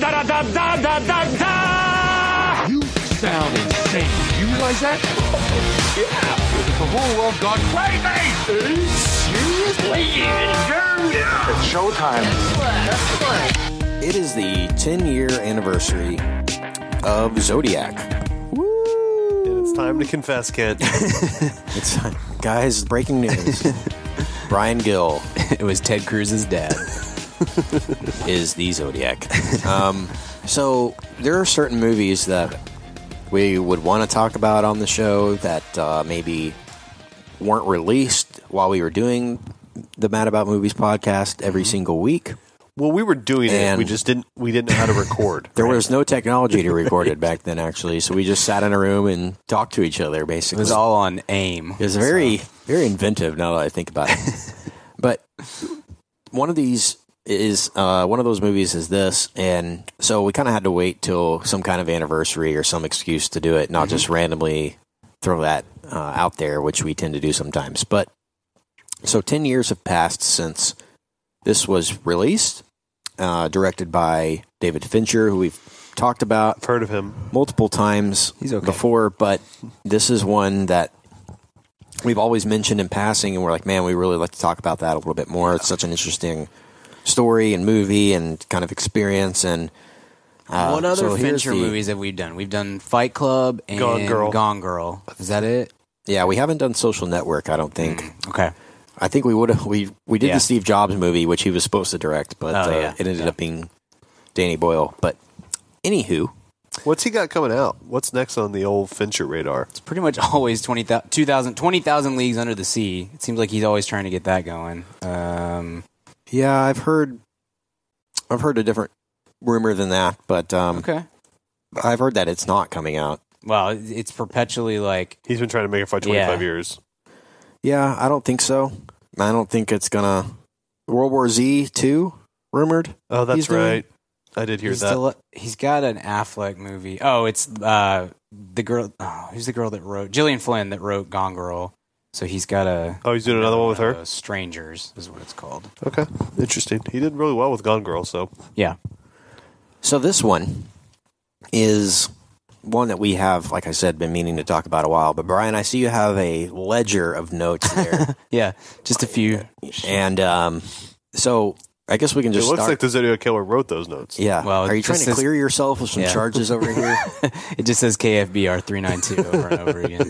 da da da da da da da. You sound insane. You realize that? Yeah. The whole world gone crazy. Seriously? It's showtime. It is the 10 year anniversary of Zodiac. And it's time to confess, Kent. It's time. guys, breaking news. Brian Gill It was Ted Cruz's dad. is the Zodiac. Um, so there are certain movies that we would want to talk about on the show that uh, maybe weren't released while we were doing the Mad About Movies podcast every single week. well, we were doing it. We just didn't. We didn't know how to record. There was no technology to record it back then, actually. So we just sat in a room and talked to each other, Basically, It was all on AIM. It was very, very inventive now that I think about it. but one of these is uh, one of those movies is this, and so we kind of had to wait till some kind of anniversary or some excuse to do it, not just randomly throw that uh, out there, which we tend to do sometimes. But so ten years have passed since this was released, uh, directed by David Fincher, who we've talked about I've heard of him. multiple times He's okay. before, but this is one that we've always mentioned in passing, and we're like, man, we really like to talk about that a little bit more. It's such an interesting story and movie and kind of experience. And uh, what other so Fincher the- movies have we done? We've done Fight Club and Gone Girl. Gone Girl. Is that it? Yeah, we haven't done Social Network. I don't think. Okay. I think we would have. We we did Yeah. the Steve Jobs movie, which he was supposed to direct, but Oh, uh, yeah. it ended Yeah. up being Danny Boyle. But anywho, What's he got coming out? What's next on the old Fincher radar? It's pretty much always 20,000 2000 20,000 Leagues Under the Sea. It seems like he's always trying to get that going. Um, yeah, I've heard. I've heard a different rumor than that, but um, okay. I've heard that it's not coming out. Well, it's perpetually like He's been trying to make it for 25 Yeah. years. Yeah, I don't think so. I don't think it's gonna. World War Z two rumored. Oh, that's He's doing- right. I did hear he's that. still he's got an Affleck movie. Oh, it's uh the girl oh, who's the girl that wrote Gillian Flynn that wrote Gone Girl. So he's got a oh, he's doing another one with her. uh, Strangers is what it's called. Okay, interesting. He did really well with Gone Girl. So Yeah. So this one is one that we have, like I said, been meaning to talk about a while. But Brian, I see you have a ledger of notes there, Yeah, just a few. and um, so I guess we can just. it looks start. like the Zodiac Killer wrote those notes. yeah. Well, Are you trying to says- clear yourself of some Yeah. charges over here? It just says KFBR 392 over and over again.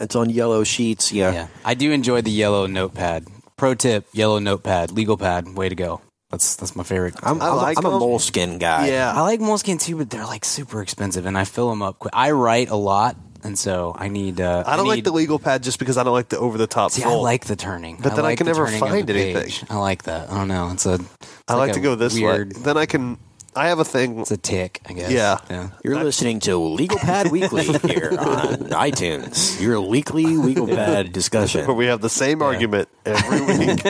it's on yellow sheets. Yeah. Yeah. I do enjoy the yellow notepad. Pro tip, yellow notepad, legal pad, way to go. That's that's my favorite. I'm, I like I'm a them. Moleskine guy. Yeah. I like Moleskine too, but they're like super expensive, and I fill them up quick. I write a lot, and so I need. Uh, I don't like need- the legal pad just because I don't like the over the top. See, I like the turning, But then I like can the never find anything. I like that. I don't know. It's a. it's I like a to go this weird, way. Then I can. I have a thing. It's a tick, I guess. Yeah. yeah. You're listening to Legal Pad Weekly here on iTunes. Your weekly legal pad discussion. Where we have the same argument every week.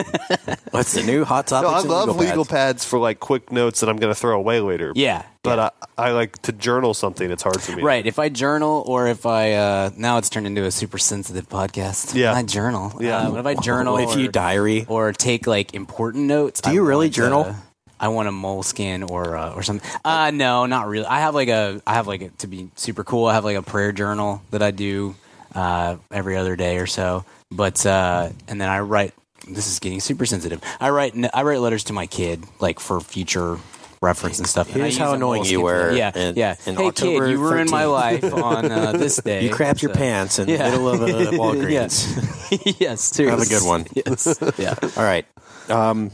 What's the new hot topic? no, I love legal pads for like quick notes that I'm going to throw away later. Yeah, But I, I like to journal something. It's hard for me. Right. If I journal, or if I uh, now it's turned into a super sensitive podcast. Yeah. I journal. Yeah. Uh, if I journal, if you or, diary. or take like important notes. Do I you really want, journal? uh, I want a Moleskine or uh, or something. Uh, no, not really. I have like a I have like a, to be super cool. I have like a prayer journal that I do uh, every other day or so. But uh, and then I write. This is getting super sensitive. I write I write letters to my kid like for future reference and stuff. And Here's use how annoying you were. Yeah, in- yeah. in hey October kid, you ruined my life on uh, this day. You crapped your pants in Yeah. the middle of a Walgreens. yes, yes. Have a good one. Yes, yeah. All right. Um,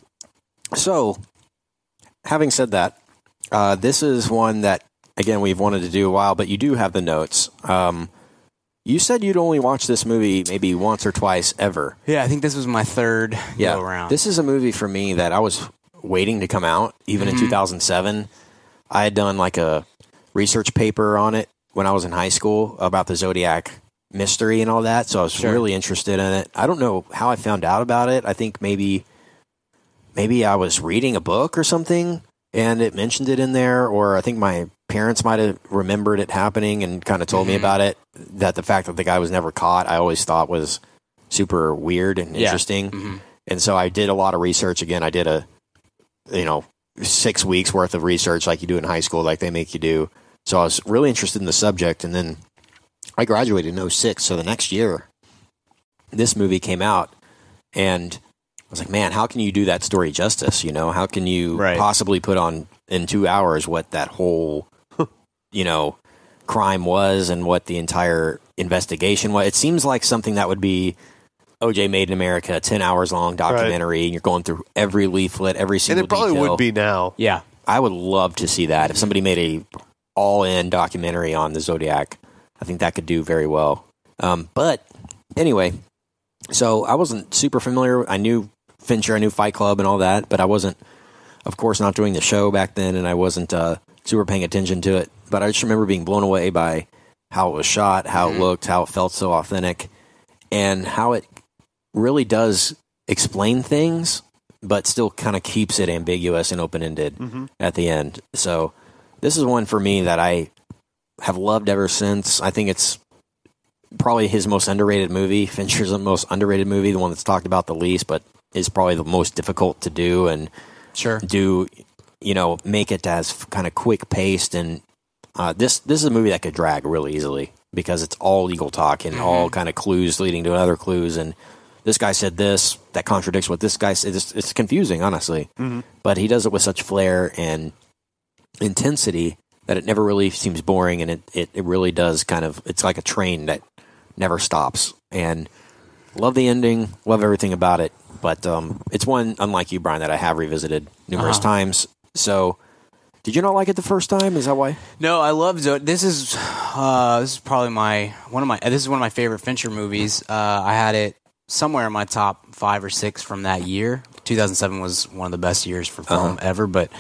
so, having said that, uh, this is one that again we've wanted to do a while, but you do have the notes. Um, you said you'd only watch this movie maybe once or twice ever. Yeah, I think this was my third Yeah, go around. this is a movie for me that I was waiting to come out. Even Mm-hmm. in 2007, I had done like a research paper on it when I was in high school about the Zodiac mystery and all that. So I was Sure. really interested in it. I don't know how I found out about it. I think maybe maybe I was reading a book or something and it mentioned it in there, or I think my parents might have remembered it happening and kind of told me Mhm. about it. That the fact that the guy was never caught, I always thought was super weird and Yeah. interesting. Mhm. And so I did a lot of research. Again, I did a, you know, six weeks worth of research like you do in high school, like they make you do. So I was really interested in the subject, and then I graduated in 06. So the next year, this movie came out, and was like, man, how can you do that story justice? You know, how can you Right. possibly put on in two hours what that whole, you know, crime was and what the entire investigation was? It seems like something that would be OJ Made in America, 10 hours long documentary, and you're going through every leaflet, every single. And it probably detail. would be now. Yeah. I would love to see that. If somebody made a all in documentary on the Zodiac, I think that could do very well. Um, but anyway, so I wasn't super familiar. I knew Fincher, I knew Fight Club and all that, but I wasn't, of course, not doing the show back then, and I wasn't uh, super paying attention to it. But I just remember being blown away by how it was shot, how it looked, how it felt so authentic, and how it really does explain things, but still kind of keeps it ambiguous and open ended at the end. So this is one for me that I have loved ever since. I think it's probably his most underrated movie. Fincher's most underrated movie, the one that's talked about the least, but is probably the most difficult to do and Sure. do you know make it as kind of quick paced and uh, this this is a movie that could drag really easily because it's all legal talk and all kind of clues leading to other clues and this guy said this that contradicts what this guy said. It's, it's confusing honestly. But he does it with such flair and intensity that it never really seems boring and it, it, it really does kind of it's like a train that never stops. And love the ending love everything about it but um, it's one unlike you brian that i have revisited numerous Uh-huh. times so did you not like it the first time is that why No, I love Zo- this is uh, this is probably my one of my this is one of my favorite Fincher movies. Uh, I had it somewhere in my top five or six from that year. 2007 was one of the best years for film ever. But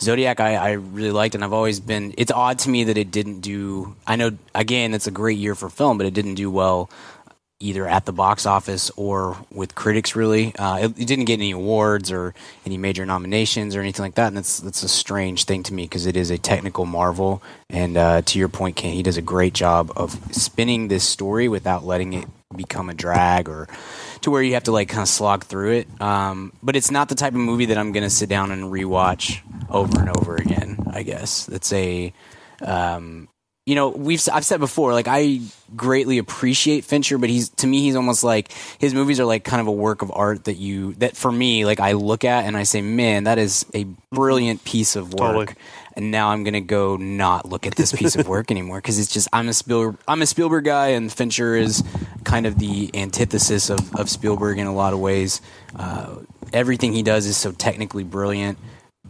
Zodiac, I, I really liked, and I've always been. It's odd to me that it didn't do. I know again, it's a great year for film, but it didn't do well either at the box office or with critics. Really, uh, it, it didn't get any awards or any major nominations or anything like that, and that's that's a strange thing to me because it is a technical marvel. And uh, to your point, Ken, he does a great job of spinning this story without letting it become a drag or to where you have to like kind of slog through it. Um, but it's not the type of movie that I'm going to sit down and rewatch over and over again. I guess that's a um, you know, we've I've said before, like I greatly appreciate Fincher, but he's to me he's almost like his movies are like kind of a work of art that you that for me like I look at and I say, man, that is a brilliant piece of work. Totally. And now I'm gonna go not look at this piece of work anymore because it's just I'm a Spielberg I'm a Spielberg guy and Fincher is kind of the antithesis of, of Spielberg in a lot of ways. Uh, everything he does is so technically brilliant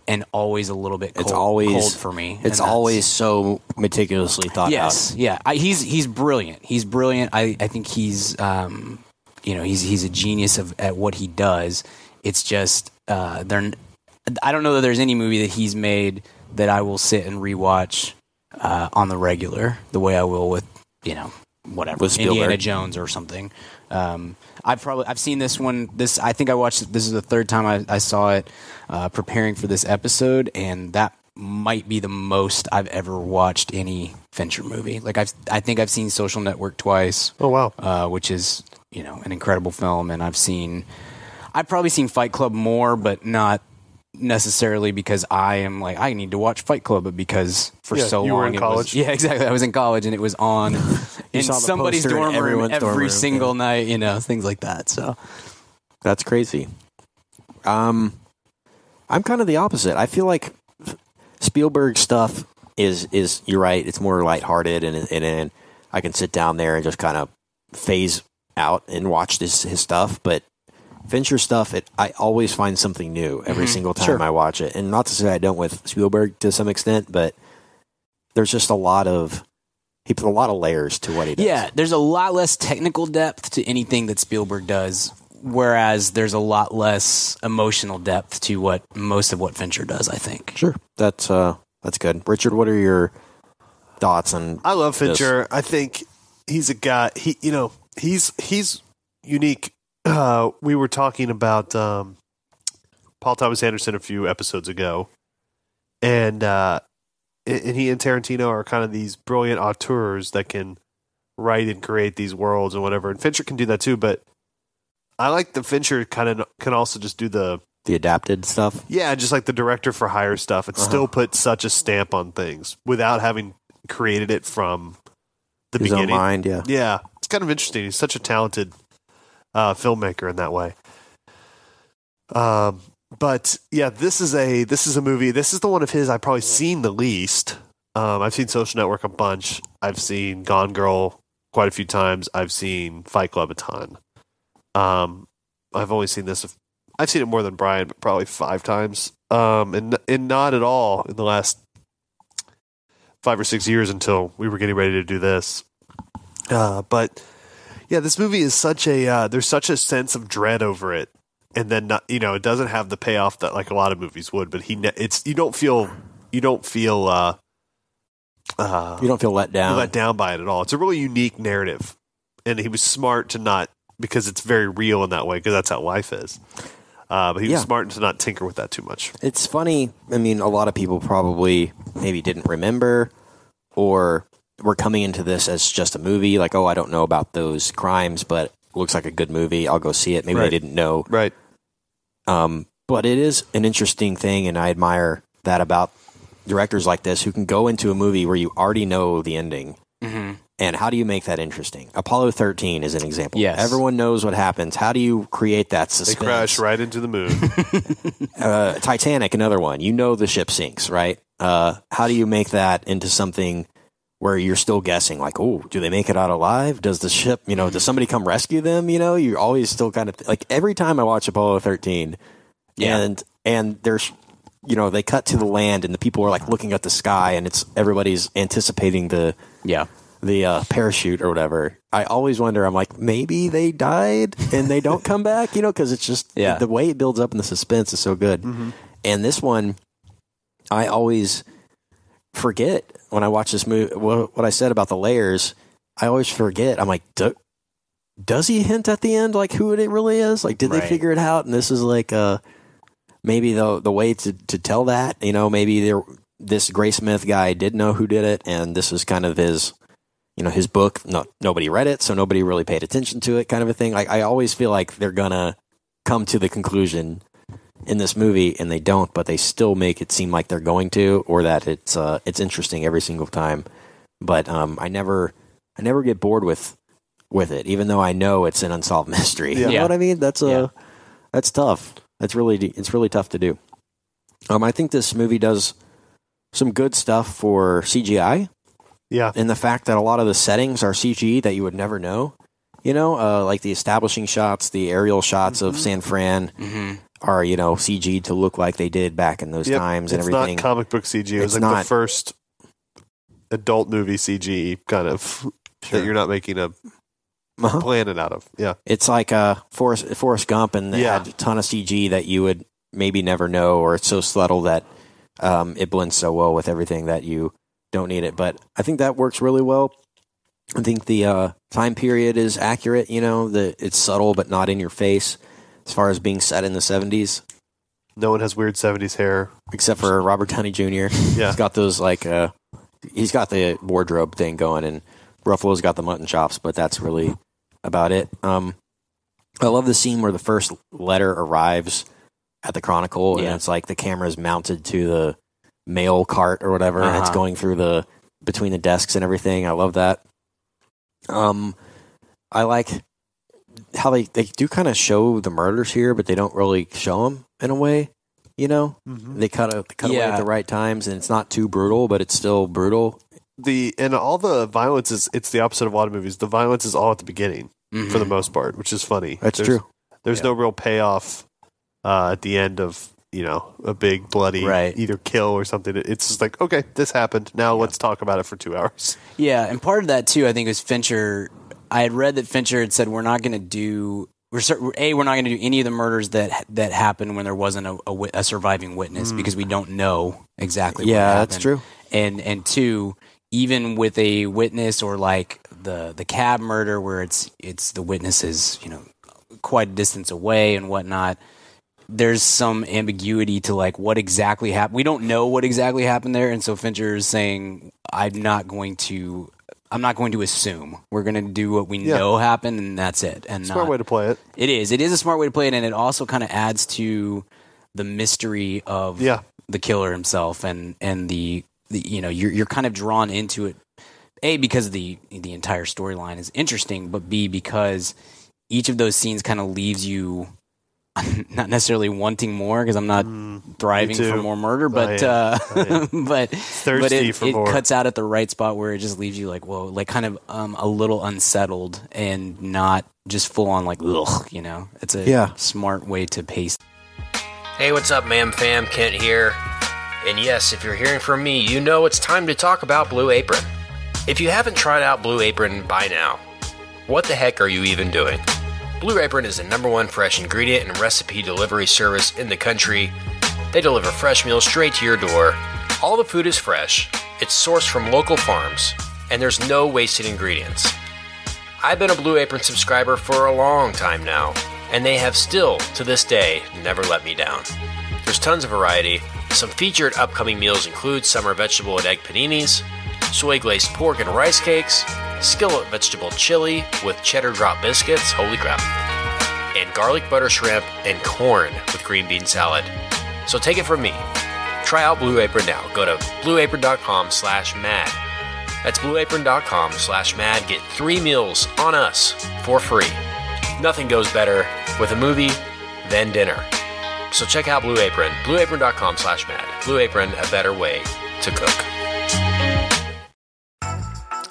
and always a little bit cold, it's always cold for me. It's always so meticulously thought Yes, out yeah. I, he's he's brilliant. He's brilliant. I, I think he's um, you know he's he's a genius of at what he does. It's just uh, there. I don't know that there's any movie that he's made that I will sit and rewatch uh, on the regular the way I will with you know whatever With Spielberg. Indiana Jones or something. Um, I've probably I've seen this one. This I think I watched. This is the third time I, I saw it uh, preparing for this episode, and that might be the most I've ever watched any Fincher movie. Like I've I think I've seen Social Network twice, Oh wow. uh, which is you know an incredible film, and I've seen I've probably seen Fight Club more, but not necessarily because I am like I need to watch Fight Club, but because for Yeah, so you long were in college. was yeah exactly I was in college and it was on in somebody's poster in dorm room every dorm room, single yeah. night, you know things like that. So That's crazy. Um, I'm kind of the opposite. I feel like Spielberg stuff is is you're right. It's more lighthearted, and and, and I can sit down there and just kind of phase out and watch this his stuff. But Fincher stuff, it I always find something new every single time Sure. I watch it. And not to say I don't with Spielberg to some extent, but there's just a lot of he put a lot of layers to what he does. Yeah, there's a lot less technical depth to anything that Spielberg does, whereas there's a lot less emotional depth to what most of what Fincher does. I think. sure. That's uh that's good. Richard, what are your thoughts on I love Yes. Fincher. I think he's a guy. He, you know, he's he's unique. Uh, we were talking about um, Paul Thomas Anderson a few episodes ago, and uh, and he and Tarantino are kind of these brilliant auteurs that can write and create these worlds and whatever. And Fincher can do that too. But I like the Fincher kind of can also just do the the adapted stuff. Yeah, just like the director for hire stuff, it still put such a stamp on things without having created it from the His beginning. mind, yeah. Yeah, it's kind of interesting. He's such a talented uh, filmmaker in that way. Um, but yeah, this is a this is a movie. This is the one of his I've probably seen the least. Um, I've seen Social Network a bunch. I've seen Gone Girl quite a few times. I've seen Fight Club a ton. Um, I've only seen this. I've seen it more than Brian, but probably five times. Um, and and not at all in the last five or six years until we were getting ready to do this. Uh, but yeah, this movie is such a uh, there's such a sense of dread over it, and then not, you know it doesn't have the payoff that like a lot of movies would. But he ne- it's you don't feel you don't feel uh, uh, You don't feel let down. let down by it at all. It's a really unique narrative, and he was smart to not because it's very real in that way because that's how life is. Uh, but he Yeah. was smart to not tinker with that too much. It's funny. I mean, a lot of people probably maybe didn't remember or were coming into this as just a movie. Like, oh, I don't know about those crimes, but it looks like a good movie. I'll go see it. Maybe Right. they didn't know. Right. Um, but it is an interesting thing, and I admire that about directors like this who can go into a movie where you already know the ending. hmm And how do you make that interesting? Apollo 13 is an example. Yes. Everyone knows what happens. How do you create that suspense? They crash right into the moon. uh, Titanic, another one. You know the ship sinks, right? Uh, how do you make that into something where you're still guessing? Like, oh, do they make it out alive? Does the ship, you know, does somebody come rescue them? You know, you're always still kind of like every time I watch Apollo 13, Yeah. and and there's, you know, they cut to the land and the people are like looking at the sky and it's everybody's anticipating the Yeah. the uh, parachute or whatever. I always wonder. I'm like, maybe they died and they don't come back, you know, because it's just Yeah. the way it builds up and the suspense is so good. And this one, I always forget when I watch this movie. What, what I said about the layers, I always forget. I'm like, do, does he hint at the end like who it really is? Like, did Right. they figure it out? And this is like uh maybe the the way to to tell that. You know, maybe there this Graysmith guy did know who did it, and this is kind of his you know his book no, nobody read it so nobody really paid attention to it kind of a thing like i always feel like they're gonna come to the conclusion in this movie and they don't but they still make it seem like they're going to or that it's uh it's interesting every single time but um i never i never get bored with with it even though i know it's an unsolved mystery you Yeah. know Yeah. what i mean that's uh Yeah. that's tough that's really it's really tough to do um i think this movie does some good stuff for cgi yeah. and the fact that a lot of the settings are CG that you would never know. You know, uh, like the establishing shots, the aerial shots Mm-hmm. of San Fran hmm are you know CG to look like they did back in those Yep. times and it's everything. not comic book CG. It was It's like not. the first adult movie CG kind of that you're not making a Uh-huh. planet out of. Yeah. It's like uh, Forrest, Forrest Gump, and they Yeah. had a ton of CG that you would maybe never know, or it's so subtle that um, it blends so well with everything that you don't need it. But I think that works really well. I think the uh, time period is accurate. You know, the it's subtle but not in your face as far as being set in the seventies. No one has weird 70s hair. except for Robert Downey Jr. Yeah. He's got those like uh he's got the wardrobe thing going and Ruffalo's got the mutton chops, but that's really about it. Um I love the scene where the first letter arrives at the Chronicle and it's like the camera's mounted to the mail cart or whatever and it's Uh-huh. going through the between the desks and everything. I love that. Um I like how they they do kind of show the murders here, but they don't really show them in a way, you know? They cut, a, they cut away at the right times, and it's not too brutal, but it's still brutal. The and all the violence is it's the opposite of a lot of movies. The violence is all at the beginning Mm-hmm. for the most part, which is funny. That's There's- true. There's no real payoff uh, at the end of you know a big bloody Right. either kill or something. It's just like okay, this happened. Now let's talk about it for two hours. Yeah, and part of that too, I think, was Fincher. I had read that Fincher had said we're not going to do. We're a we're not going to do any of the murders that that happened when there wasn't a, a, a surviving witness because we don't know exactly. what Mm. Yeah, that's true. And and two, even with a witness or like the the cab murder where it's it's the witness is you know quite a distance away and whatnot. There's some ambiguity to like what exactly happened. We don't know what exactly happened there, and so Fincher is saying, "I'm not going to, I'm not going to assume. We're going to do what we Yeah. know happened, and that's it." And Smart not, way to play it. it is. It is a smart way to play it, and it also kind of adds to the mystery of Yeah. the killer himself and and the, the you know you're you're kind of drawn into it a because the the entire storyline is interesting but b because each of those scenes kind of leaves you not necessarily wanting more because I'm not thriving Mm, too. for more murder but I am. uh I am. but Thirsty but it, for it more. cuts out at the right spot where it just leaves you like whoa like kind of um a little unsettled and not just full on like ugh you know it's a Yeah. smart way to pace Hey, what's up, ma'am fam? Kent here. And yes, if you're hearing from me, you know it's time to talk about Blue Apron. If you haven't tried out Blue Apron by now, what the heck are you even doing? Blue Apron is the number one fresh ingredient and recipe delivery service in the country. They deliver fresh meals straight to your door. All the food is fresh, it's sourced from local farms, and there's no wasted ingredients. I've been a Blue Apron subscriber for a long time now, and they have still, to this day, never let me down. There's tons of variety. Some featured upcoming meals include summer vegetable and egg paninis, soy glazed pork and rice cakes, skillet vegetable chili with cheddar drop biscuits, holy crap, and garlic butter shrimp and corn with green bean salad. So take it from me. Try out Blue Apron now. Go to blueapron.com slash mad. That's blueapron.com slash mad. Get three meals on us for free. Nothing goes better with a movie than dinner. So check out Blue Apron, blueapron.com slash mad. Blue Apron, a better way to cook.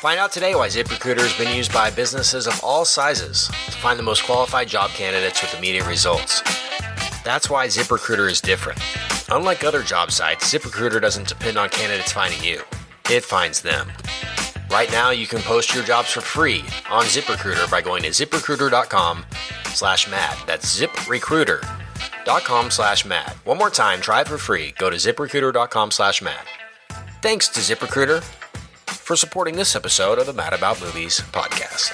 Find out today why ZipRecruiter has been used by businesses of all sizes to find the most qualified job candidates with immediate results. That's why ZipRecruiter is different. Unlike other job sites, ZipRecruiter doesn't depend on candidates finding you. It finds them. Right now, you can post your jobs for free on ZipRecruiter by going to ziprecruiter.com slash mad. That's ziprecruiter.com slash mad. One more time, try it for free. Go to ziprecruiter.com slash mad. Thanks to ZipRecruiter for supporting this episode of the Mad About Movies podcast.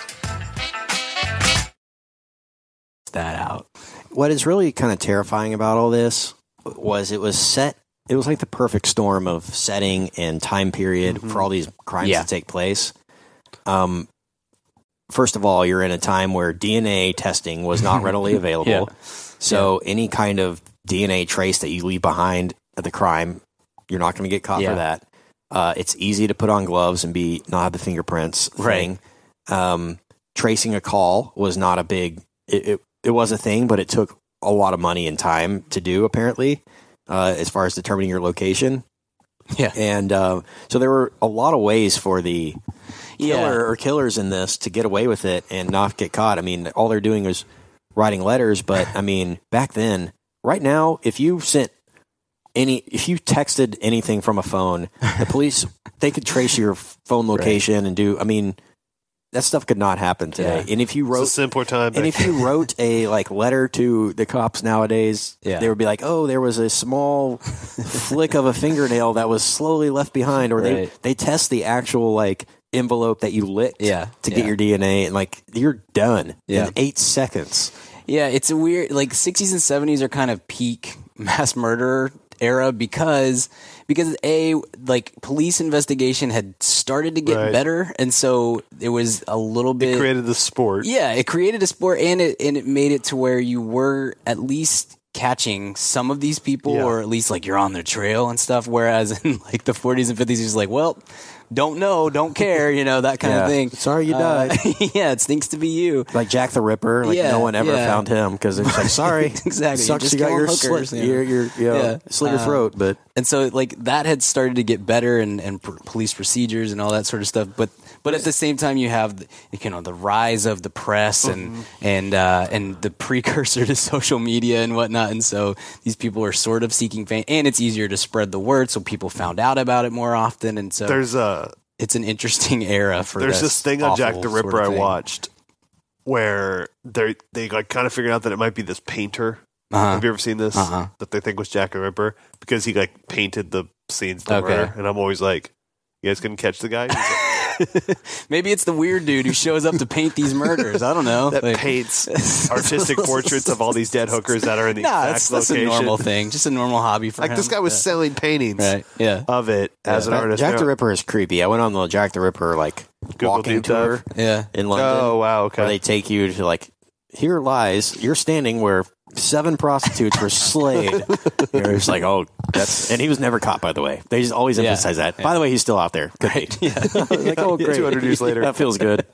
that out what is really kind of terrifying about all this was it was set it was like the perfect storm of setting and time period for all these crimes Yeah. to take place um first of all you're in a time where dna testing was not readily available Yeah. so any kind of dna trace that you leave behind at the crime you're not going to get caught Yeah. for that uh, it's easy to put on gloves and be not have the fingerprints Right. thing um, tracing a call was not a big it, it, it was a thing but it took a lot of money and time to do apparently uh, as far as determining your location yeah and uh, so there were a lot of ways for the Yeah. killer or killers in this to get away with it and not get caught i mean all they're doing is writing letters but i mean back then right now if you sent any if you texted anything from a phone the police they could trace your phone location and do i mean that stuff could not happen today Yeah. and if you It's a wrote simpler time. and if you wrote a like letter to the cops nowadays, Yeah. they would be like, "Oh, there was a small flick of a fingernail that was slowly left behind," or they Right. they test the actual like envelope that you licked Yeah, to yeah. get your DNA, and like you're done Yeah. in eight seconds. Yeah, it's a weird like 60s and 70s are kind of peak mass murder era because because a like police investigation had started to get Right. better and so it was a little bit created the sport. yeah, it created a sport and it and it made it to where you were at least catching some of these people Yeah. or at least like you're on their trail and stuff whereas in like the 40s and 50s you're just like, well, don't know, don't care, you know, that kind Yeah. of thing. Sorry you Uh, died. yeah, it stinks to be you. Like Jack the Ripper, like Yeah, no one ever yeah. found him because it's like, sorry, Exactly. sucks you got your hookers, slit, you know. your, your, you know, Yeah. slit your Uh, throat, but and so like that had started to get better and, and pr- police procedures and all that sort of stuff but but at the same time you have the, you know the rise of the press and and uh, and the precursor to social media and whatnot and so these people are sort of seeking fame and it's easier to spread the word so people found out about it more often and so There's a it's an interesting era for there's this this thing on Jack the sort Ripper of I watched where they they like kind of figured out that it might be this painter. Uh-huh. Have you ever seen this? Uh-uh. That they think was Jack the Ripper because he like painted the scenes Okay. murder, and I'm always like, You guys couldn't catch the guy Maybe it's the weird dude who shows up to paint these murders. I don't know. that Like- paints artistic portraits of all these dead hookers that are in the Nah, exact that's, that's a normal thing. Just a normal hobby for Like him. this guy was Yeah. selling paintings Right. Yeah. of it as an Jack- artist. Jack the Ripper is creepy. I went on the Jack the Ripper like Google walking tour. Yeah. in London. Oh wow, okay. where okay. they take you to like here lies you're standing where seven prostitutes were slayed. You're just like, oh, that's and he was never caught by the way. They just always Yeah. emphasize that. By the way, he's still out there. Great. Yeah. like, oh, great. 200 years later. that feels good.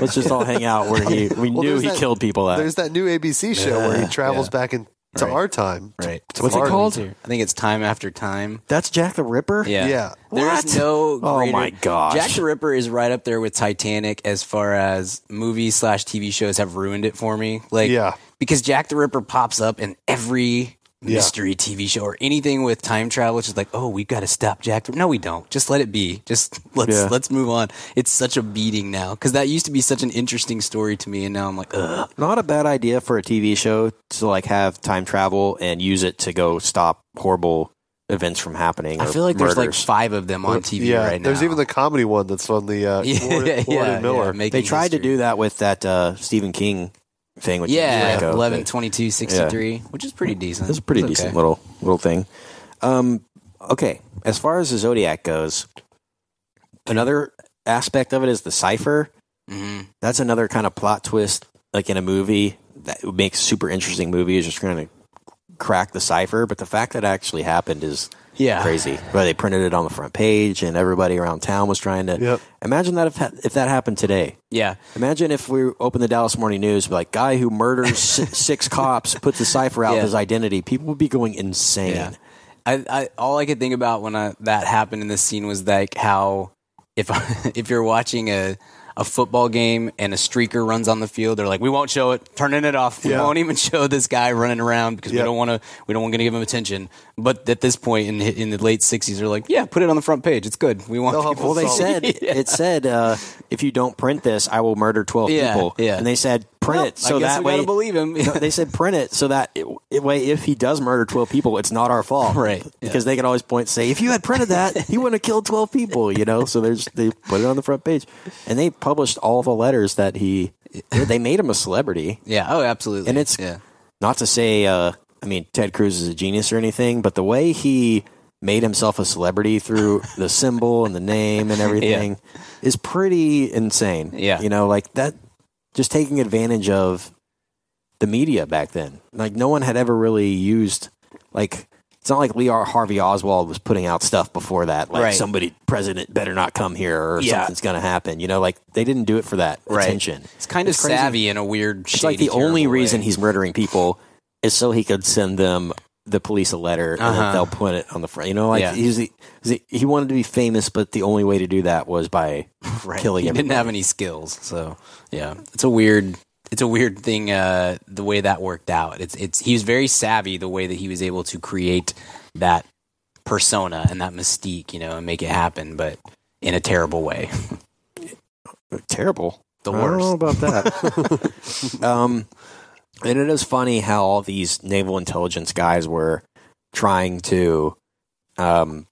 Let's just all hang out where he we Well, knew there's he that- killed people at. There's that new ABC show where he travels back into Right. our time. Right. To What's it Florida. called? I think it's time after time. That's Jack the Ripper. Yeah. Yeah. There's What? no. Oh my gosh. Jack the Ripper is right up there with Titanic as far as movies slash TV shows have ruined it for me. Like, Yeah. because Jack the Ripper pops up in every Yeah. mystery TV show or anything with time travel. It's just like, oh, we've got to stop Jack. No, we don't. Just let it be. Just let's Yeah. let's move on. It's such a beating now because that used to be such an interesting story to me, and now I'm like, ugh. Not a bad idea for a TV show to like have time travel and use it to go stop horrible events from happening. I feel like there's like five of them on TV yeah, right now. there's even the comedy one that's on the uh, yeah, Lord, yeah, and Miller. yeah, They tried to do that with that uh, Stephen King thing. James Yeah, Franco, eleven but twenty two sixty three, which is pretty decent. It's a pretty It's decent okay. little little thing. Um, okay, as far as the Zodiac goes, another aspect of it is the cipher. Mhm. That's another kind of plot twist, like in a movie that makes super interesting movies. Just trying to crack the cipher, but the fact that actually happened is Yeah, crazy. Where they printed it on the front page, and everybody around town was trying to. Yep. Imagine that if if that happened today. Yeah, Imagine if we open the Dallas Morning News, like guy who murders six cops puts a cipher out Yeah. his identity. People would be going insane. yeah. I, I all I could think about when I, that happened in this scene was like how if if you're watching a a football game and a streaker runs on the field, they're like, "We won't show it, turning it off. We Yeah. won't even show this guy running around because Yep. we don't want to. We don't want to give him attention." But at this point in in the late '60s, they're like, "Yeah, put it on the front page. It's good. We want They'll help people." Well, they So- said it said uh, if you don't print this, I will murder twelve Yeah, people. yeah. And they said print Well, it so that way. believe him. They said print it so that it, it way if he does murder twelve people, it's not our fault, Right, Because they can always point and say if you had printed that, he wouldn't have killed twelve people. You know, so there's they put it on the front page, and they published all the letters that he. They made him a celebrity. yeah. Oh, absolutely. And it's- yeah. not to say uh I mean Ted Cruz is a genius or anything, but the way he made himself a celebrity through the symbol and the name and everything is pretty insane. Yeah. You know, like that just taking advantage of the media back then. Like no one had ever really used like it's not like Lee R. Harvey Oswald was putting out stuff before that, like Right. somebody president better not come here or Yeah. something's gonna happen. You know, like they didn't do it for that Right. attention. It's kind of crazy. savvy in a weird. It's like the only reason he's murdering people is so he could send them the police a letter and Uh-huh. then they'll put it on the front. You know, like Yeah. he's, he's he wanted to be famous, but the only way to do that was by right. killing He everybody. didn't have any skills, so yeah, it's a weird. It's a weird thing uh, the way that worked out. It's it's he was very savvy the way that he was able to create that persona and that mystique, you know, and make it happen, but in a terrible way. terrible. The I don't know worst. about that. um, and it is funny how all these naval intelligence guys were trying to um,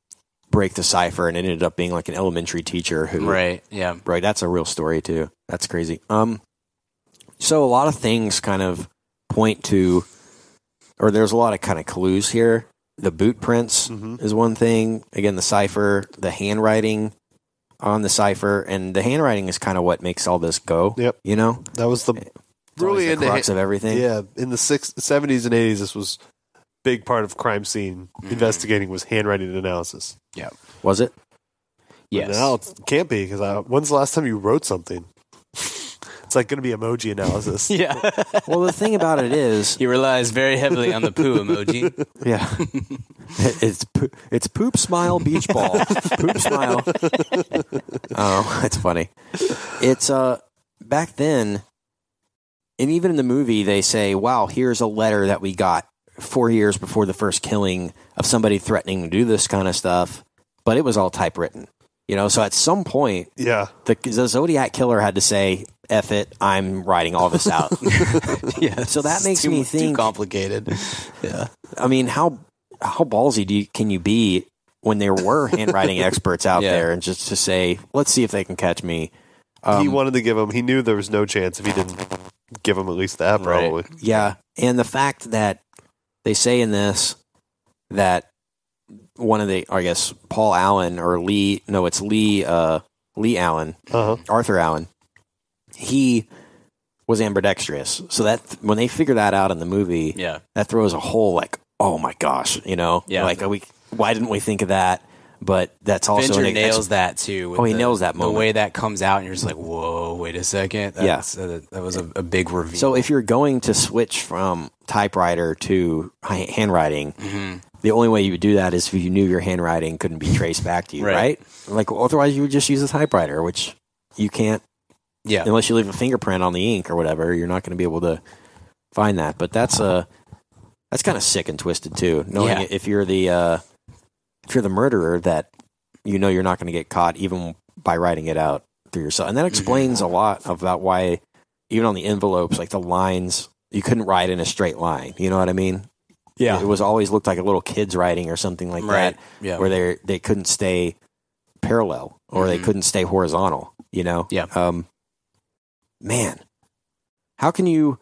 break the cipher, and it ended up being like an elementary teacher who Right. Yeah. Right, that's a real story too. That's crazy. Um, so a lot of things kind of point to, or there's a lot of kind of clues here. The boot prints Mhm. is one thing. Again, the cipher, the handwriting on the cipher, and the handwriting is kind of what makes all this go. Yep. You know, That was the It's really the in the crux ha- of everything. Yeah, in the six, 70s and 80s, this was big part of crime scene Mm-hmm. investigating was handwriting analysis. Yeah. Was it? But Yes. Now it can't be because when's the last time you wrote something? it's like going to be emoji analysis. yeah. Well, the thing about it is, he relies very heavily on the poo emoji. Yeah, it's po- it's poop smile beach ball. poop smile. Oh, that's funny. It's uh back then, and even in the movie, they say, "Wow, here's a letter that we got four years before the first killing of somebody threatening to do this kind of stuff." But it was all typewritten, you know. So at some point, Yeah. the, the Zodiac killer had to say, "F it, I'm writing all this out." yeah. So that It's makes too, me Too think- complicated. Yeah. I mean, how how ballsy do you, can you be when there were handwriting experts out Yeah. there and just to say, let's see if they can catch me. Um, he wanted to give him. He knew there was no chance if he didn't give him at least that. Right. Probably. Yeah, and the fact that they say in this that one of the, I guess, Paul Allen or Lee, no, it's Lee, uh, Leigh Allen, Uh huh. Arthur Allen, he was ambidextrous. So that when they figure that out in the movie, Yeah. that throws a whole like, oh my gosh, you know, Yeah. like we, why didn't we think of that? But that's also Fincher an ex- nails that too. with Oh, he the- nails that moment. The way that comes out, and you're just like, "Whoa, wait a second. Yeah. Uh, that was a, a big reveal. So if you're going to switch from typewriter to handwriting, Mm-hmm. the only way you would do that is if you knew your handwriting couldn't be traced back to you, right? Right. Like otherwise you would just use a typewriter, which you can't yeah, unless you leave a fingerprint on the ink or whatever. You're not going to be able to find that. But that's uh, that's kind of sick and twisted too. Knowing Yeah. if you're the uh, if you're the murderer, that you know you're not going to get caught even by writing it out through yourself, and that Mm-hmm. explains a lot about why even on the envelopes, like the lines, you couldn't write in a straight line. You know what I mean? Yeah. It was always looked like a little kid's writing or something like Right. that, Yeah. where they they couldn't stay parallel or they Mhm. couldn't stay horizontal. You know? Yeah. Um, man, how can you?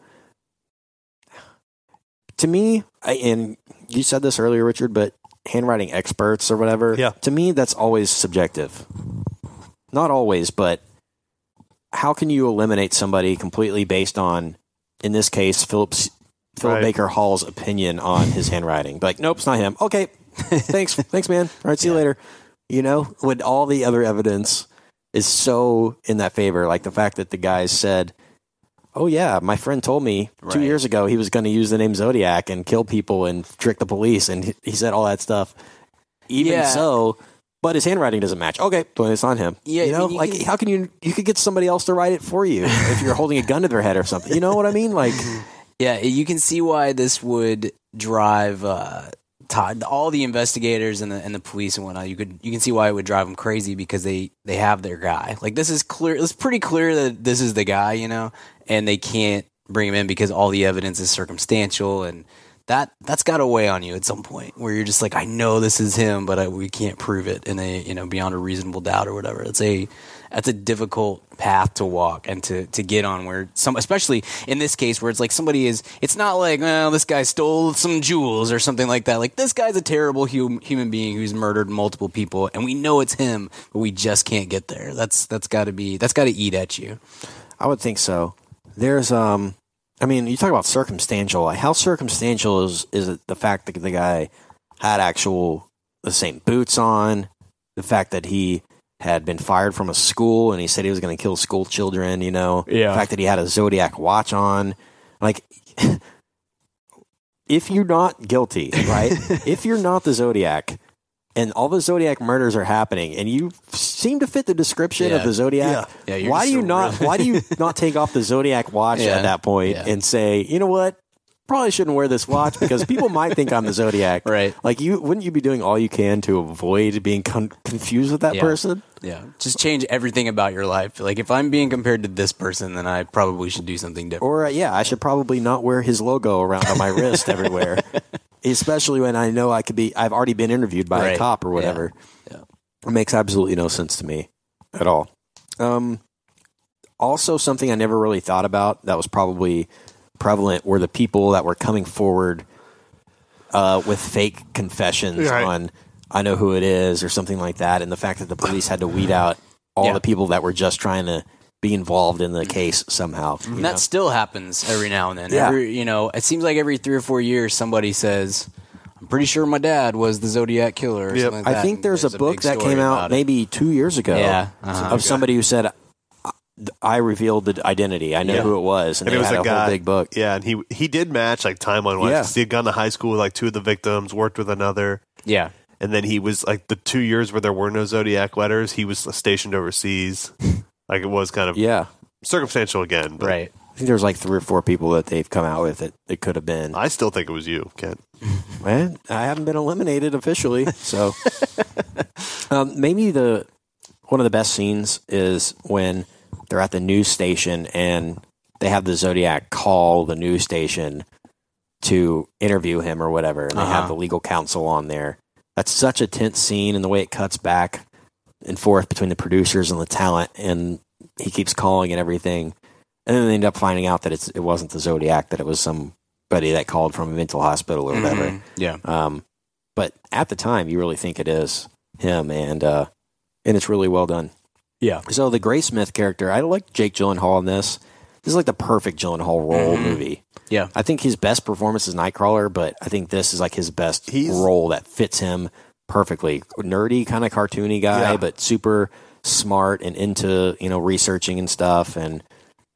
To me, I, and you said this earlier, Richard, but handwriting experts or whatever. Yeah. To me, that's always subjective. Not always, but how can you eliminate somebody completely based on, in this case, Phillips Philip Right. Baker Hall's opinion on his handwriting? Like, nope, it's not him. Okay, thanks, thanks, man. All right, see you later. You know, when all the other evidence is so in that favor, like the fact that the guys said, "Oh yeah, my friend told me two years ago he was going to use the name Zodiac and kill people and trick the police," and he, he said all that stuff. Even Yeah. so, but his handwriting doesn't match. Okay, well, it's on him. Yeah, you I know, mean, you like how can you you could get somebody else to write it for you if you're holding a gun to their head or something. You know what I mean? Like, Yeah, you can see why this would drive uh, Todd, all the investigators and the and the police and whatnot. You could you can see why it would drive them crazy because they they have their guy. Like this is clear. It's pretty clear that this is the guy, you know, and they can't bring him in because all the evidence is circumstantial and. That that's got to weigh on you at some point where you're just like I know this is him, but I, we can't prove it in a you know beyond a reasonable doubt or whatever. It's a that's a difficult path to walk and to, to get on where some especially in this case where it's like somebody is it's not like well this guy stole some jewels or something like that like this guy's a terrible hum, human being who's murdered multiple people and we know it's him but we just can't get there that's that's got to be that's got to eat at you I would think so. There's um I mean, you talk about circumstantial. Like how circumstantial is is it the fact that the guy had actual the same boots on, the fact that he had been fired from a school and he said he was going to kill school children, you know. Yeah. The fact that he had a Zodiac watch on. Like if you're not guilty, right? if you're not the Zodiac and all the Zodiac murders are happening and you seem to fit the description Yeah. of the Zodiac, Yeah, you're why do you not why do you not take off the Zodiac watch Yeah. at that point Yeah. and say, you know what? Probably shouldn't wear this watch because people might think I'm the Zodiac. Right. Like you wouldn't you be doing all you can to avoid being con- confused with that Yeah. person? yeah just change everything about your life like if i'm being compared to this person then i probably should do something different Or uh, yeah, I should probably not wear his logo around on my wrist everywhere. Especially when I know I could be I've already been interviewed by a cop or Yeah. whatever. Yeah. It makes absolutely no sense to me at all. Um also something I never really thought about that was probably prevalent were the people that were coming forward uh, with fake confessions Right. on I know who it is or something like that, and the fact that the police had to weed out all Yeah. the people that were just trying to be involved in the case somehow. you And know? that still happens every now and then. Yeah. Every, you know, it seems like every three or four years somebody says, "I'm pretty sure my dad was the Zodiac killer." Or Yep. something like I think And there's, a book that came out it. maybe two years ago Yeah, uh-huh. of somebody who said, "I- "I revealed the identity. I know Yeah. who it was," and, And they it was had a a, guy. whole big book. Yeah, and he he did match like timeline wise. Yeah. 'cause He had gone to high school with like two of the victims, worked with another, Yeah, and then he was like the two years where there were no zodiac letters. He was stationed overseas. Like it was kind of Yeah, circumstantial again. But right. I think there's like three or four people that they've come out with it. It could have been. I still think it was you, Kent. Well, I haven't been eliminated officially, so um, maybe the one of the best scenes is when they're at the news station and they have the Zodiac call the news station to interview him or whatever, and they have Uh-huh. the legal counsel on there. that's such a tense scene, and the way it cuts back and forth between the producers and the talent, and he keeps calling and everything, and then they end up finding out that it's it wasn't the Zodiac, that it was somebody that called from a mental hospital or whatever. Mhm. Yeah. Um, but at the time, you really think it is him, and uh, and it's really well done. Yeah. So the Graysmith character, I like Jake Gyllenhaal in this. This is like the perfect Gyllenhaal role Mhm. movie. Yeah. I think his best performance is Nightcrawler, but I think this is like his best He's- role that fits him perfectly. Nerdy, kind of cartoony guy, Yeah. but super smart and into you know researching and stuff. And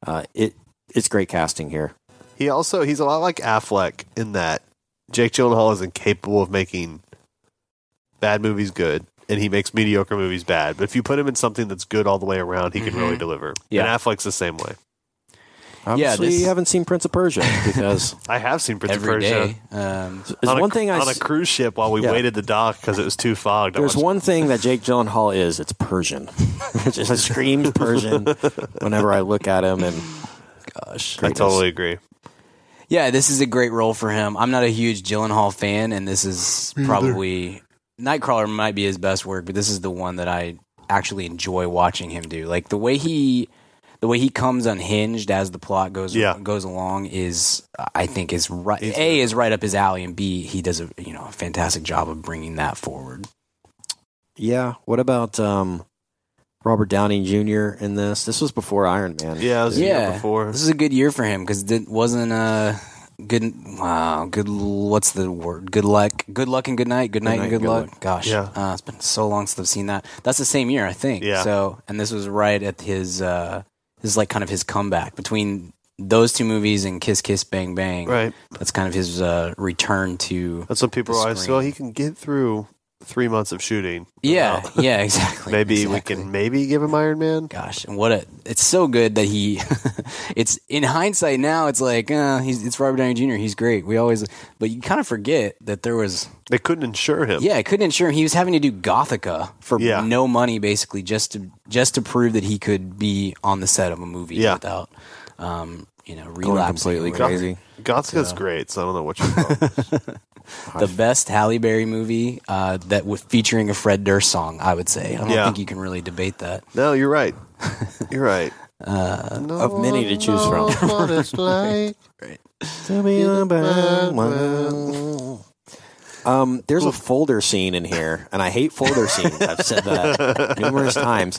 uh, it it's great casting here. He also he's a lot like Affleck in that Jake Gyllenhaal is incapable of making bad movies good, and he makes mediocre movies bad. But if you put him in something that's good all the way around, he can Mhm. really deliver. Yeah. And Affleck's the same way. Obviously, this- you haven't seen Prince of Persia because I have seen Prince Every of Persia day. Um, there's on a, one thing I on a s- cruise ship while we Yeah. waited the dock because it was too fogged. I There's watched- one thing that Jake Gyllenhaal is. It's Persian. it just screams Persian whenever I look at him. And gosh. I totally agree. Yeah, this is a great role for him. I'm not a huge Gyllenhaal fan, and this is probably Nightcrawler might be his best work, but this is the one that I actually enjoy watching him do. Like the way he, the way he comes unhinged as the plot goes Yeah. goes along is, I think, is right. a is right up his alley, and B he does a you know a fantastic job of bringing that forward. yeah, what about um, Robert Downey Jr. in this? This was before Iron Man. Yeah, it was the year Yeah, before. this is a good year for him because it wasn't a good. Wow, good. What's the word? Good luck. Good luck and good night. Good night night and good, good luck. luck. Gosh, Yeah. uh, it's been so long since I've seen that. That's the same year, I think. Yeah. So, and this was right at his. uh This is like kind of his comeback between those two movies and Kiss Kiss Bang Bang. Right. That's kind of his uh return to. That's what people are always say. Well, he can get through three months of shooting. Yeah. Yeah. Exactly. maybe exactly. we can maybe give him Iron Man. Gosh, and what a! It's so good that he. it's in hindsight now. It's like uh, he's it's Robert Downey Jr. He's great. We always, but you kind of forget that there was. They couldn't insure him. Yeah, I couldn't insure him. He was having to do Gothika for Yeah. no money, basically, just to just to prove that he could be on the set of a movie Yeah. without, um, you know, Going relapsing. completely or whatever. crazy. Gothika's great, so I don't know what you're The best Halle Berry movie uh, that with featuring a Fred Durst song, I would say. I don't Yeah. think you can really debate that. No, you're right. You're right. Uh, Of many to choose from. what it's like. To be a bad one. Um, there's a folder scene in here, and I hate folder scenes. I've said that numerous times.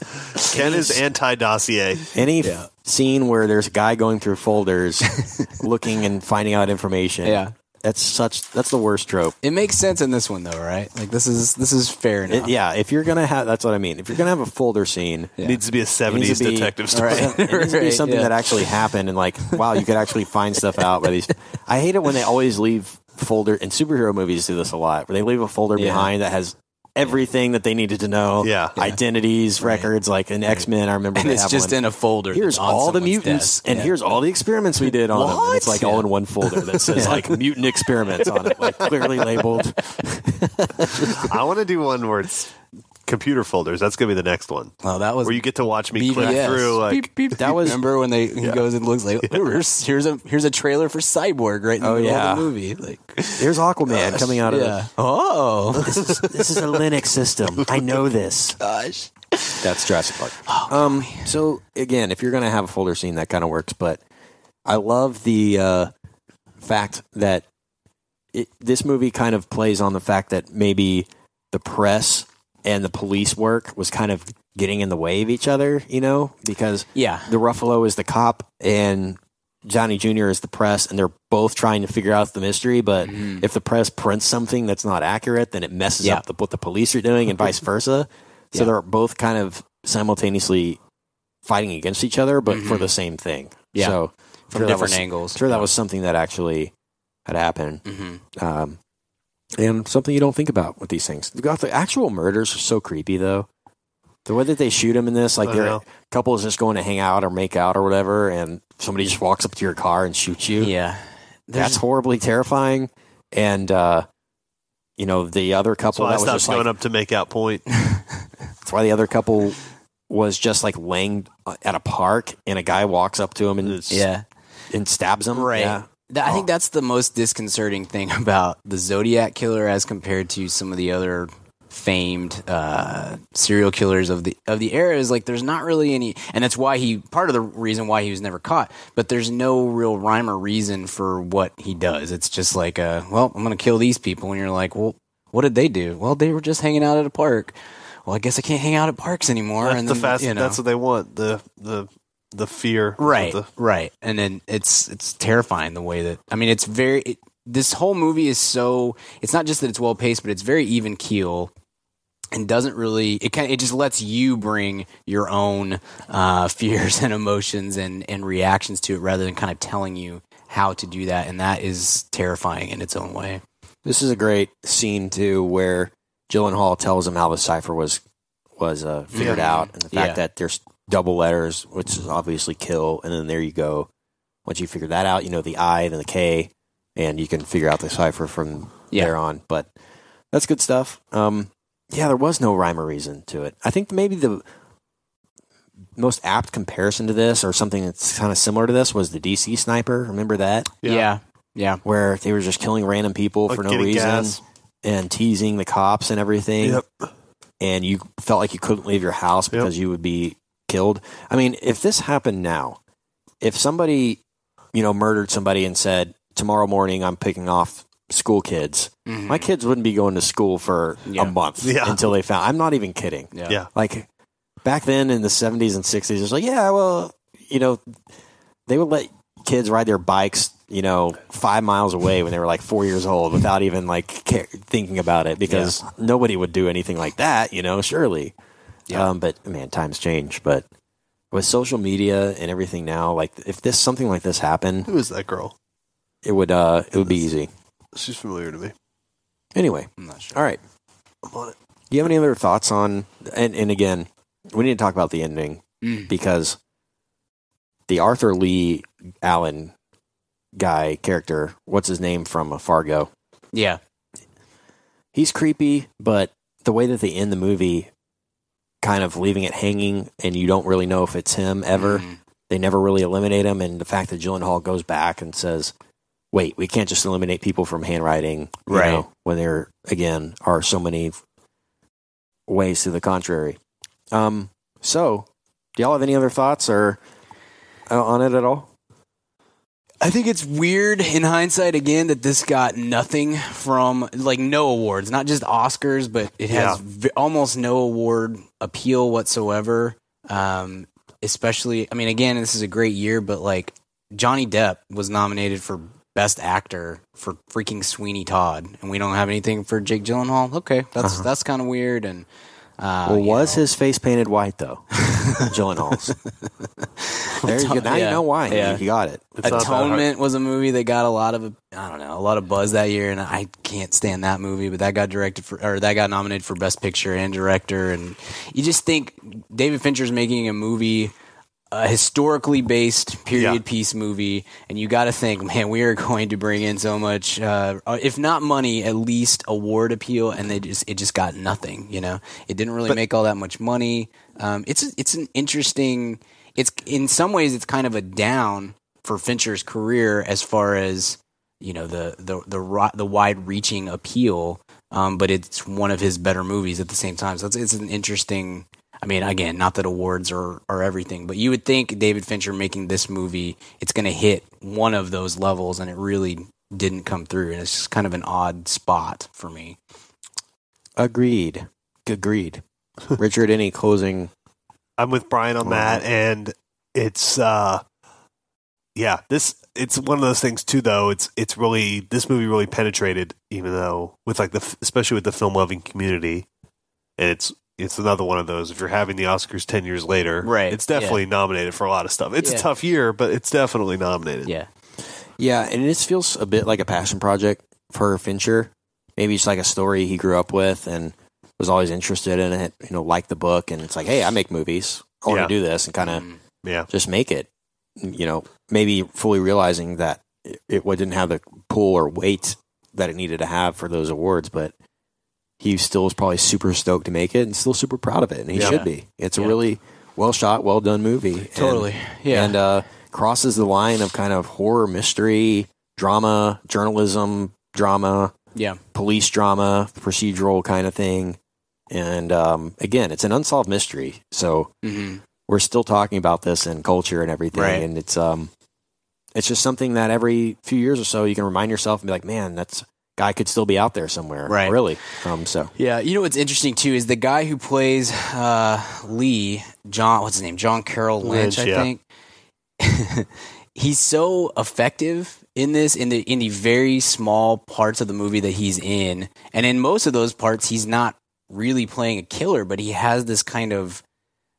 Kent is anti-dossier. Any f- scene where there's a guy going through folders, looking and finding out information. Yeah. that's such. That's the worst trope. It makes sense in this one though, right? Like this is this is fair enough. It- yeah, if you're gonna have, that's what I mean. If you're gonna have a folder scene, Yeah. It needs to be a 70s be- detective story. Right. it needs to be something yeah. that actually happened, and like, wow, you could actually find stuff out by these. I hate it when they always leave folder, and superhero movies do this a lot, where they leave a folder Yeah. behind that has everything that they needed to know. Yeah. Yeah. identities, records, like in X Men. I remember and it's just one. in a folder. Here's all the mutants, desk. and Yeah. here's all the experiments we did on them. And it's What? like all in one folder that says like mutant experiments on it, like clearly labeled. I want to do one where it's computer folders. That's going to be the next one. well, that was Where you get to watch me click through like Beep, beep. That was- remember when they he goes and looks like "Ooh, here's, here's a here's a trailer for Cyborg right in the Oh, middle yeah. of the movie. Like here's Aquaman coming out of yeah. Oh This is, this is a Linux system. I know this. gosh. That's Jurassic Park. um, so again, if you're going to have a folder scene, that kind of works. But I love the uh, fact that it, this movie kind of plays on the fact that maybe the press and the police work was kind of getting in the way of each other. You know, because Yeah. the Ruffalo is the cop and Downey Jr. is the press, and they're both trying to figure out the mystery. But if the press prints something that's not accurate, then it messes Yeah. up the, what the police are doing, and vice versa. So Yeah. they're both kind of simultaneously fighting against each other, but for the same thing. Yeah. So From sure different was- angles. Sure, that was something that actually had happened, Mhm. um, and something you don't think about with these things. The the actual murders are so creepy, though. The way that they shoot him in this, like I they're know. couple is just going to hang out or make out or whatever, and somebody just walks up to your car and shoots you. Yeah. That's horribly terrifying. And uh, you know, the other So couple I that was stopped just going like, up to make out point. that's why the other couple was just like laying at a park, and a guy walks up to him and yeah. and stabs him. Right. Yeah. I think that's the most disconcerting thing about the Zodiac killer as compared to some of the other famed uh, serial killers of the of the era is like there's not really any and that's why he part of the reason why he was never caught but there's no real rhyme or reason for what he does it's just like uh well I'm gonna kill these people and you're like well what did they do well they were just hanging out at a park well I guess I can't hang out at parks anymore That's and the then, fast. you know. That's what they want. The the the fear. of right the- right and then it's it's terrifying the way that i mean it's very it, this whole movie is so it's not just that it's well paced but it's very even keel and doesn't really it kind it just lets you bring your own uh, fears and emotions and and reactions to it rather than kind of telling you how to do that and that is terrifying in its own way This is a great scene too, where Gyllenhaal tells him how the cipher was was uh, figured Yeah. out, and the fact Yeah. that there's double letters, which is obviously kill, and then there you go. Once you figure that out, you know the I, then the K, and you can figure out the cipher from Yeah. there on. But that's good stuff. Um, yeah, there was no rhyme or reason to it. I think maybe the most apt comparison to this, or something that's kind of similar to this, was the DC sniper. Remember that? Yeah. yeah yeah, Where they were just killing random people Like for no reason gas. and teasing the cops and everything. Yep. And you felt like you couldn't leave your house Yep. because you would be killed. I mean, if this happened now, if somebody, you know, murdered somebody and said, tomorrow morning I'm picking off school kids, Mhm. my kids wouldn't be going to school for Yeah. a month Yeah. until they found. I'm not even kidding. yeah Yeah. Like back then in the 70s and 60s, it was like, yeah, well, you know, they would let kids ride their bikes, you know, five miles away when they were like four years old without even like care, thinking about it because nobody would do anything like that, you know, surely. Yeah. Um, but man, times change. But with social media and everything now, like if this something like this happened, Who is that girl? it would uh it would be easy. She's familiar to me. Anyway, i'm not sure all right. I'm on it. Do you have any other thoughts on and and again, we need to talk about the ending Mm. because the Arthur Leigh Allen guy character, what's his name from Fargo? yeah He's creepy, but the way that they end the movie, kind of leaving it hanging, and you don't really know if it's him ever. Mhm. They never really eliminate him, and the fact that Gyllenhaal goes back and says, "Wait, we can't just eliminate people from handwriting, Right. know, when there again are so many ways to the contrary." Um, so, do y'all have any other thoughts or uh, on it at all? I think it's weird in hindsight again that this got nothing from like no awards, not just Oscars, but it has Yeah. v- almost no award appeal whatsoever. Um, especially, I mean, again, this is a great year, but like Johnny Depp was nominated for Best Actor for freaking Sweeney Todd, and we don't have anything for Jake Gyllenhaal. Okay, that's that's kind of weird. And uh, Well, was know. his face painted white though? Gyllenhaal's. there you go. Now Yeah. you know why. Yeah. You got it. It's not that hard. Atonement was a movie that got a lot of I don't know a lot of buzz that year, and I can't stand that movie. But that got directed for or that got nominated for best picture and director, and you just think David Fincher's making a movie. A historically based period Yeah. piece movie, and you got to think, man, we are going to bring in so much, uh, if not money, at least award appeal, and they just it just got nothing. You know, it didn't really But- make all that much money. Um, it's it's an interesting. It's in some ways it's kind of a down for Fincher's career as far as you know the the the ri- the wide reaching appeal. Um, but it's one of his better movies at the same time. So it's, it's an interesting. I mean, again, not that awards are, are everything, but you would think David Fincher making this movie, it's going to hit one of those levels, and it really didn't come through. And it's just kind of an odd spot for me. Agreed. Agreed. Richard, any closing? I'm with Brian on that, and it's uh, yeah, this it's one of those things too. Though it's it's really this movie really penetrated, even though with like the especially with the film loving community, and it's it's another one of those. If you're having the Oscars ten years later, Right, It's definitely nominated for a lot of stuff. It's Yeah. a tough year, but it's definitely nominated. Yeah. Yeah, and this feels a bit like a passion project for Fincher. Maybe it's like a story he grew up with and was always interested in it. You know, liked the book, and it's like, hey, I make movies. I want Yeah. to do this, and kind of Mm. yeah. just make it. You know, maybe fully realizing that it, it didn't have the pull or weight that it needed to have for those awards, but he still was probably super stoked to make it and still super proud of it, and he Yeah. should be. It's Yeah. a really well shot, well done movie. And- Totally. Yeah. and uh, crosses the line of kind of horror mystery drama, journalism, drama, Yeah. police drama, procedural kind of thing. And um, again, it's an unsolved mystery. So hmm we're still talking about this in culture and everything. Right. And it's um, it's just something that every few years or so you can remind yourself and be like, man, that's guy could still be out there somewhere. Right. Really. Um, so Yeah, you know what's interesting too is the guy who plays uh, Leigh, John, what's his name, John Carroll Lynch, Lynch, I yeah. think. he's so effective in this in the in the very small parts of the movie that he's in, and in most of those parts, he's not really playing a killer, but he has this kind of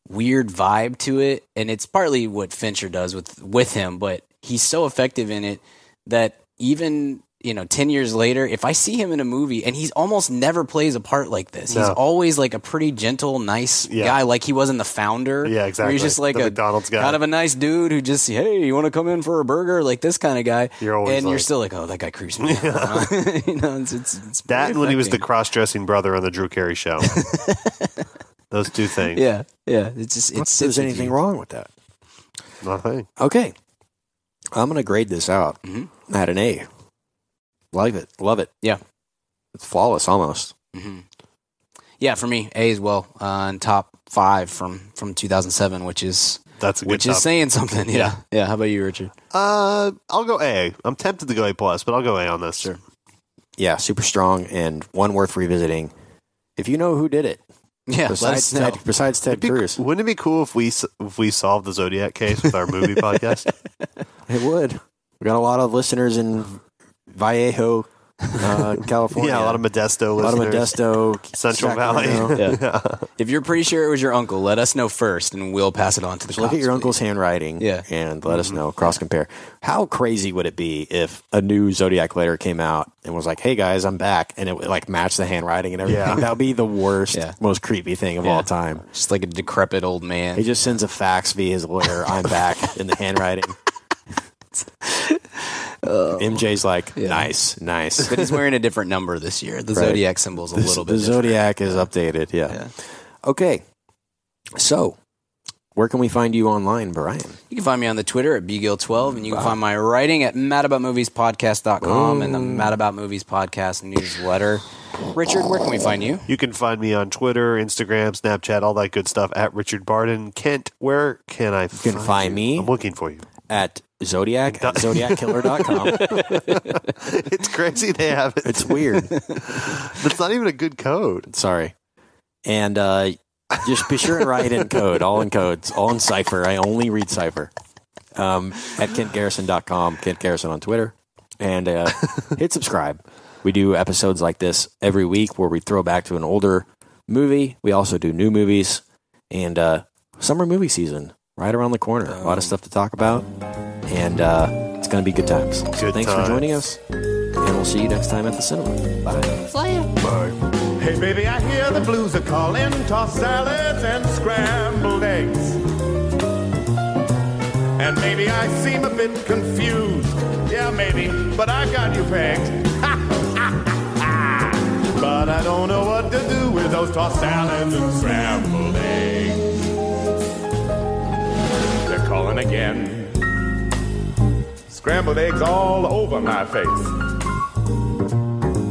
weird vibe to it, and it's partly what Fincher does with with him, but he's so effective in it that even you know 10 years later if i see him in a movie and he's almost never plays a part like this he's always like a pretty gentle nice Yeah. guy like he was in the founder Yeah, where exactly. he's just like The a McDonald's guy. kind of a nice dude who just hey you want to come in for a burger like this kind of guy You're always and you're still like oh that guy creeps me out you know it's, it's, it's That and when he was the cross-dressing brother on the Drew Carey show. Those two things. yeah yeah it's just not it's that there's anything wrong with that. Nothing. Okay. I'm going to grade this out Mhm. at an A. Love it. Love it. Yeah. It's flawless almost. hmm Yeah, for me, A as well. Uh, and top five from from 2007, which is That's a good which is saying something. Yeah, yeah. How about you, Richard? Uh, I'll go A. I'm tempted to go A plus, but I'll go A on this. Sure. Yeah, super strong and one worth revisiting. If you know who did it, Yeah, let besides us know. Ted, besides Ted It'd be- Cruz, wouldn't it be cool if we if we solved the Zodiac case with our movie podcast? it would. We got a lot of listeners in Vallejo, uh, California. Yeah, a lot of Modesto a lot of listeners. Modesto, Central Sacramento. Valley. Yeah. If you're pretty sure it was your uncle, let us know first, and we'll pass it on to the So look at your please. uncle's handwriting Yeah. and let us know, cross compare. How crazy would it be if a new Zodiac letter came out and was like, hey guys, I'm back, and it would like match the handwriting and everything? Yeah. That would be the worst, Yeah. most creepy thing of Yeah. all time. Just like a decrepit old man. He just sends a fax via his lawyer, I'm back in the handwriting. Oh. MJ's like, nice, nice. but he's wearing a different number this year. The Right. zodiac symbol's a The- little the bit. different. Zodiac is updated. Yeah. Yeah. Okay. So, where can we find you online, Brian? You can find me on the Twitter at bgill12, and you can find my writing at madaboutmoviespodcast.com and the oh. Mad About Movies podcast newsletter. Richard, where can we find you? You can find me on Twitter, Instagram, Snapchat, all that good stuff at Richard Barden. Kent, where can I You can find me. I'm looking for you. At Zodiac at zodiackiller.com. It's crazy they have it. It's weird. That's not even a good code. Sorry. And uh, just be sure and write in code, all in codes, all in cipher. I only read cipher. Um, at kentgarrison.com, Kent Garrison on Twitter. And uh, hit subscribe. We do episodes like this every week where we throw back to an older movie. We also do new movies. And uh, summer movie season right around the corner. A lot of stuff to talk about. And uh, it's going to be good times. So Good thanks for joining us. And we'll see you next time at the cinema. Bye. Bye. Hey, baby, I hear the blues are calling. Tossed salads and scrambled eggs. And maybe I seem a bit confused. Yeah, maybe, but I got you pegged. but I don't know what to do with those tossed salads and scrambled eggs. They're calling again. Scrambled eggs all over my face.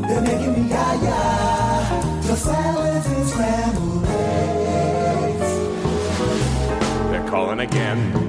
They're making me yah-yah. The salads and scrambled eggs. They're calling again.